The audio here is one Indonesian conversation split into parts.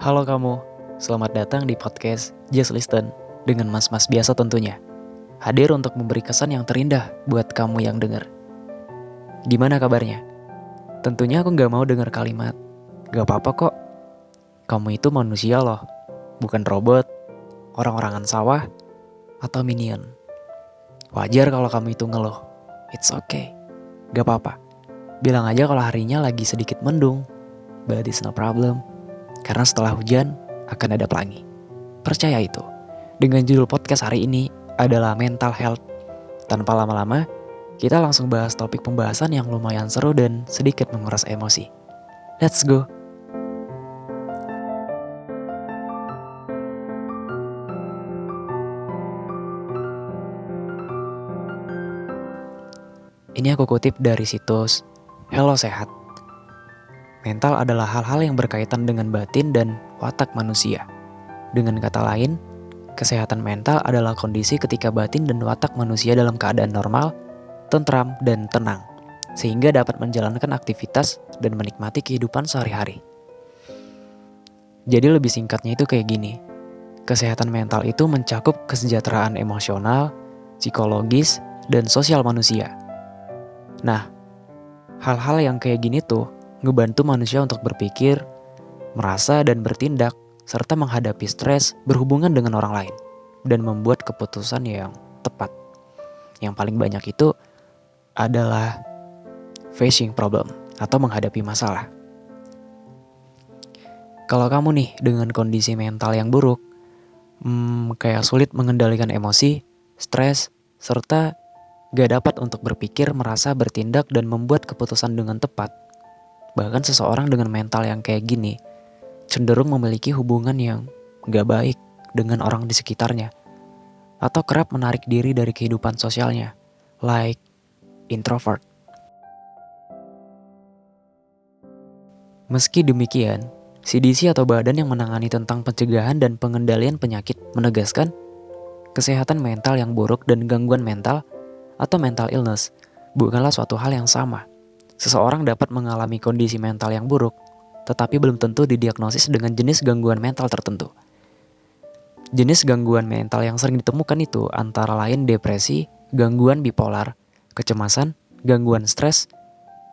Halo kamu, selamat datang di podcast Just Listen dengan mas-mas biasa tentunya. Hadir untuk memberi kesan yang terindah buat kamu yang denger. Gimana kabarnya? Tentunya aku gak mau denger kalimat, gak apa-apa kok. Kamu itu manusia loh, bukan robot, orang-orangan sawah, atau minion. Wajar kalau kamu itu ngeluh, it's okay, gak apa-apa. Bilang aja kalau harinya lagi sedikit mendung, but it's no problem. Karena setelah hujan akan ada pelangi. Percaya itu. Dengan judul podcast hari ini adalah mental health. Tanpa lama-lama, kita langsung bahas topik pembahasan yang lumayan seru dan sedikit menguras emosi. Let's go! Ini aku kutip dari situs Hello Sehat Mental adalah hal-hal yang berkaitan dengan batin dan watak manusia. Dengan kata lain, kesehatan mental adalah kondisi ketika batin dan watak manusia dalam keadaan normal, tentram, dan tenang, sehingga dapat menjalankan aktivitas dan menikmati kehidupan sehari-hari. Jadi lebih singkatnya itu kayak gini. Kesehatan mental itu mencakup kesejahteraan emosional, psikologis, dan sosial manusia. Nah, hal-hal yang kayak gini tuh ngebantu manusia untuk berpikir, merasa dan bertindak, serta menghadapi stres berhubungan dengan orang lain, dan membuat keputusan yang tepat. Yang paling banyak itu adalah facing problem atau menghadapi masalah. Kalau kamu nih dengan kondisi mental yang buruk, hmm, kayak sulit mengendalikan emosi, stres, serta gak dapat untuk berpikir, merasa, bertindak, dan membuat keputusan dengan tepat, Bahkan seseorang dengan mental yang kayak gini cenderung memiliki hubungan yang gak baik dengan orang di sekitarnya. Atau kerap menarik diri dari kehidupan sosialnya, like introvert. Meski demikian, CDC atau badan yang menangani tentang pencegahan dan pengendalian penyakit menegaskan kesehatan mental yang buruk dan gangguan mental atau mental illness bukanlah suatu hal yang sama Seseorang dapat mengalami kondisi mental yang buruk, tetapi belum tentu didiagnosis dengan jenis gangguan mental tertentu. Jenis gangguan mental yang sering ditemukan itu antara lain depresi, gangguan bipolar, kecemasan, gangguan stres,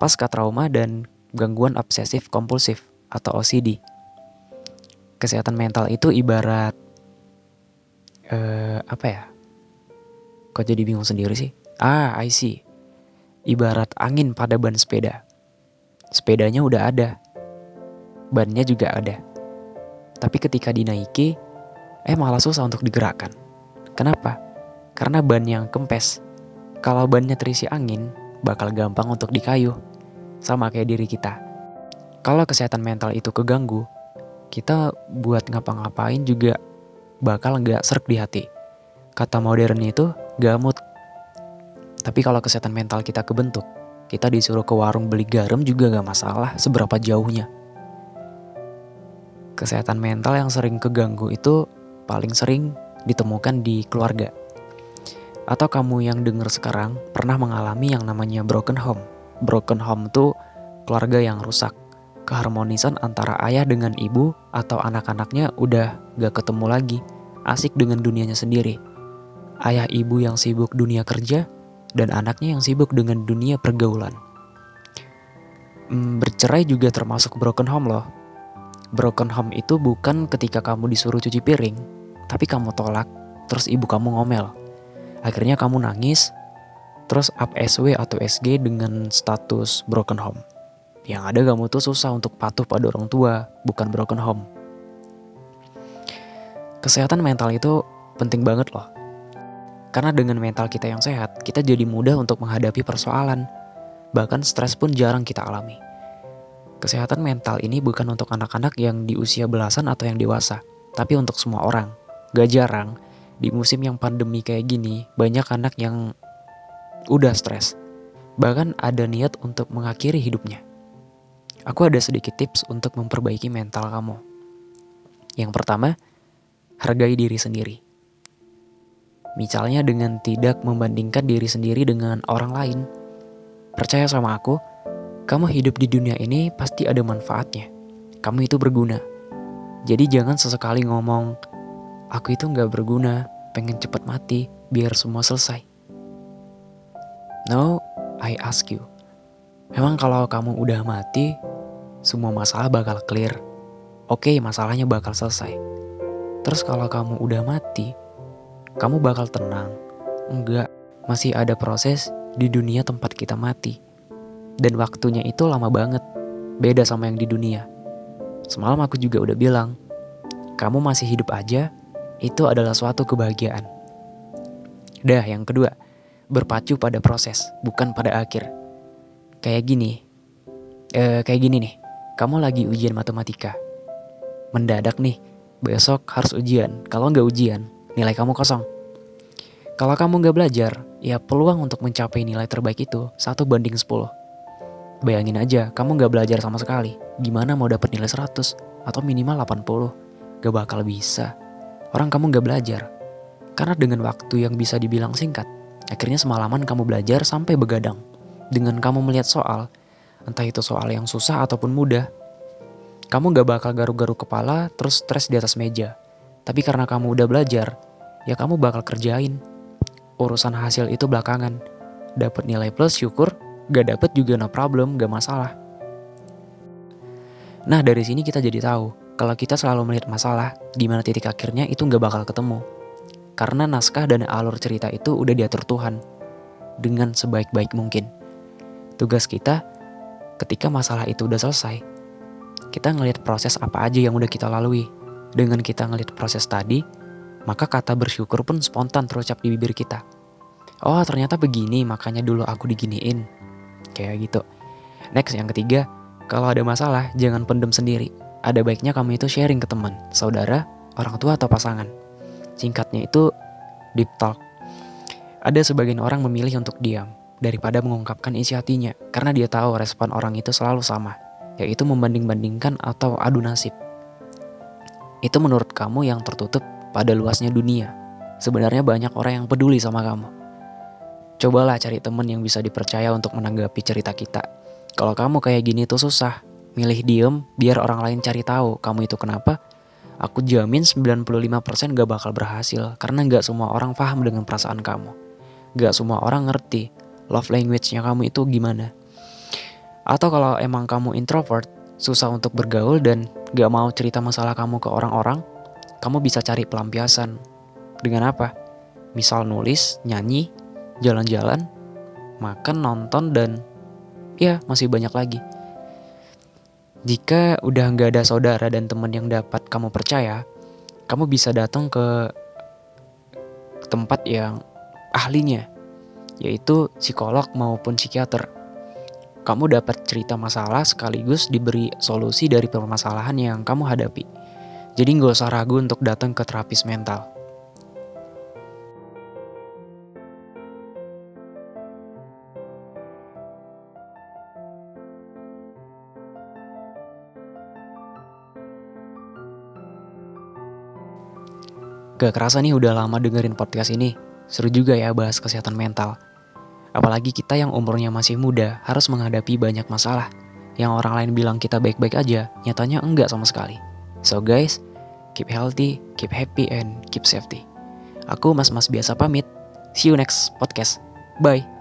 pasca trauma, dan gangguan obsesif kompulsif atau OCD. Kesehatan mental itu ibarat uh, apa ya? Kok jadi bingung sendiri sih? Ah, I see ibarat angin pada ban sepeda. Sepedanya udah ada, bannya juga ada. Tapi ketika dinaiki, eh malah susah untuk digerakkan. Kenapa? Karena ban yang kempes. Kalau bannya terisi angin, bakal gampang untuk dikayuh. Sama kayak diri kita. Kalau kesehatan mental itu keganggu, kita buat ngapa-ngapain juga bakal nggak serk di hati. Kata modern itu gamut tapi kalau kesehatan mental kita kebentuk, kita disuruh ke warung beli garam juga gak masalah seberapa jauhnya. Kesehatan mental yang sering keganggu itu paling sering ditemukan di keluarga. Atau kamu yang denger sekarang pernah mengalami yang namanya broken home. Broken home itu keluarga yang rusak. Keharmonisan antara ayah dengan ibu atau anak-anaknya udah gak ketemu lagi. Asik dengan dunianya sendiri. Ayah ibu yang sibuk dunia kerja, dan anaknya yang sibuk dengan dunia pergaulan. Hmm, bercerai juga termasuk broken home loh. Broken home itu bukan ketika kamu disuruh cuci piring, tapi kamu tolak, terus ibu kamu ngomel. Akhirnya kamu nangis, terus up SW atau SG dengan status broken home. Yang ada kamu tuh susah untuk patuh pada orang tua, bukan broken home. Kesehatan mental itu penting banget loh. Karena dengan mental kita yang sehat, kita jadi mudah untuk menghadapi persoalan. Bahkan stres pun jarang kita alami. Kesehatan mental ini bukan untuk anak-anak yang di usia belasan atau yang dewasa, tapi untuk semua orang. Gak jarang, di musim yang pandemi kayak gini, banyak anak yang udah stres. Bahkan ada niat untuk mengakhiri hidupnya. Aku ada sedikit tips untuk memperbaiki mental kamu. Yang pertama, hargai diri sendiri. Misalnya dengan tidak membandingkan diri sendiri dengan orang lain. Percaya sama aku, kamu hidup di dunia ini pasti ada manfaatnya. Kamu itu berguna. Jadi jangan sesekali ngomong, aku itu nggak berguna, pengen cepet mati, biar semua selesai. No, I ask you. Memang kalau kamu udah mati, semua masalah bakal clear. Oke, masalahnya bakal selesai. Terus kalau kamu udah mati, kamu bakal tenang. Enggak, masih ada proses di dunia tempat kita mati. Dan waktunya itu lama banget. Beda sama yang di dunia. Semalam aku juga udah bilang, kamu masih hidup aja, itu adalah suatu kebahagiaan. Dah, yang kedua, berpacu pada proses, bukan pada akhir. Kayak gini, eh, kayak gini nih, kamu lagi ujian matematika. Mendadak nih, besok harus ujian. Kalau nggak ujian, nilai kamu kosong. Kalau kamu nggak belajar, ya peluang untuk mencapai nilai terbaik itu satu banding 10. Bayangin aja, kamu gak belajar sama sekali. Gimana mau dapat nilai 100 atau minimal 80? Gak bakal bisa. Orang kamu gak belajar. Karena dengan waktu yang bisa dibilang singkat, akhirnya semalaman kamu belajar sampai begadang. Dengan kamu melihat soal, entah itu soal yang susah ataupun mudah, kamu gak bakal garuk-garuk kepala terus stres di atas meja. Tapi karena kamu udah belajar, ya kamu bakal kerjain. Urusan hasil itu belakangan. Dapat nilai plus syukur, Gak dapet juga no problem, gak masalah. Nah dari sini kita jadi tahu kalau kita selalu melihat masalah di mana titik akhirnya itu gak bakal ketemu. Karena naskah dan alur cerita itu udah diatur Tuhan dengan sebaik-baik mungkin. Tugas kita ketika masalah itu udah selesai, kita ngelihat proses apa aja yang udah kita lalui. Dengan kita ngelihat proses tadi, maka kata bersyukur pun spontan terucap di bibir kita. Oh ternyata begini makanya dulu aku diginiin kayak gitu. Next yang ketiga, kalau ada masalah jangan pendem sendiri. Ada baiknya kamu itu sharing ke teman, saudara, orang tua atau pasangan. Singkatnya itu deep talk. Ada sebagian orang memilih untuk diam daripada mengungkapkan isi hatinya karena dia tahu respon orang itu selalu sama, yaitu membanding-bandingkan atau adu nasib. Itu menurut kamu yang tertutup pada luasnya dunia. Sebenarnya banyak orang yang peduli sama kamu. Cobalah cari temen yang bisa dipercaya untuk menanggapi cerita kita. Kalau kamu kayak gini tuh susah. Milih diem biar orang lain cari tahu kamu itu kenapa. Aku jamin 95% gak bakal berhasil karena gak semua orang paham dengan perasaan kamu. Gak semua orang ngerti love language-nya kamu itu gimana. Atau kalau emang kamu introvert, susah untuk bergaul dan gak mau cerita masalah kamu ke orang-orang, kamu bisa cari pelampiasan. Dengan apa? Misal nulis, nyanyi, jalan-jalan, makan, nonton, dan ya masih banyak lagi. Jika udah nggak ada saudara dan teman yang dapat kamu percaya, kamu bisa datang ke tempat yang ahlinya, yaitu psikolog maupun psikiater. Kamu dapat cerita masalah sekaligus diberi solusi dari permasalahan yang kamu hadapi. Jadi nggak usah ragu untuk datang ke terapis mental. Gak kerasa nih udah lama dengerin podcast ini. Seru juga ya bahas kesehatan mental. Apalagi kita yang umurnya masih muda harus menghadapi banyak masalah. Yang orang lain bilang kita baik-baik aja, nyatanya enggak sama sekali. So guys, keep healthy, keep happy, and keep safety. Aku mas-mas biasa pamit. See you next podcast. Bye.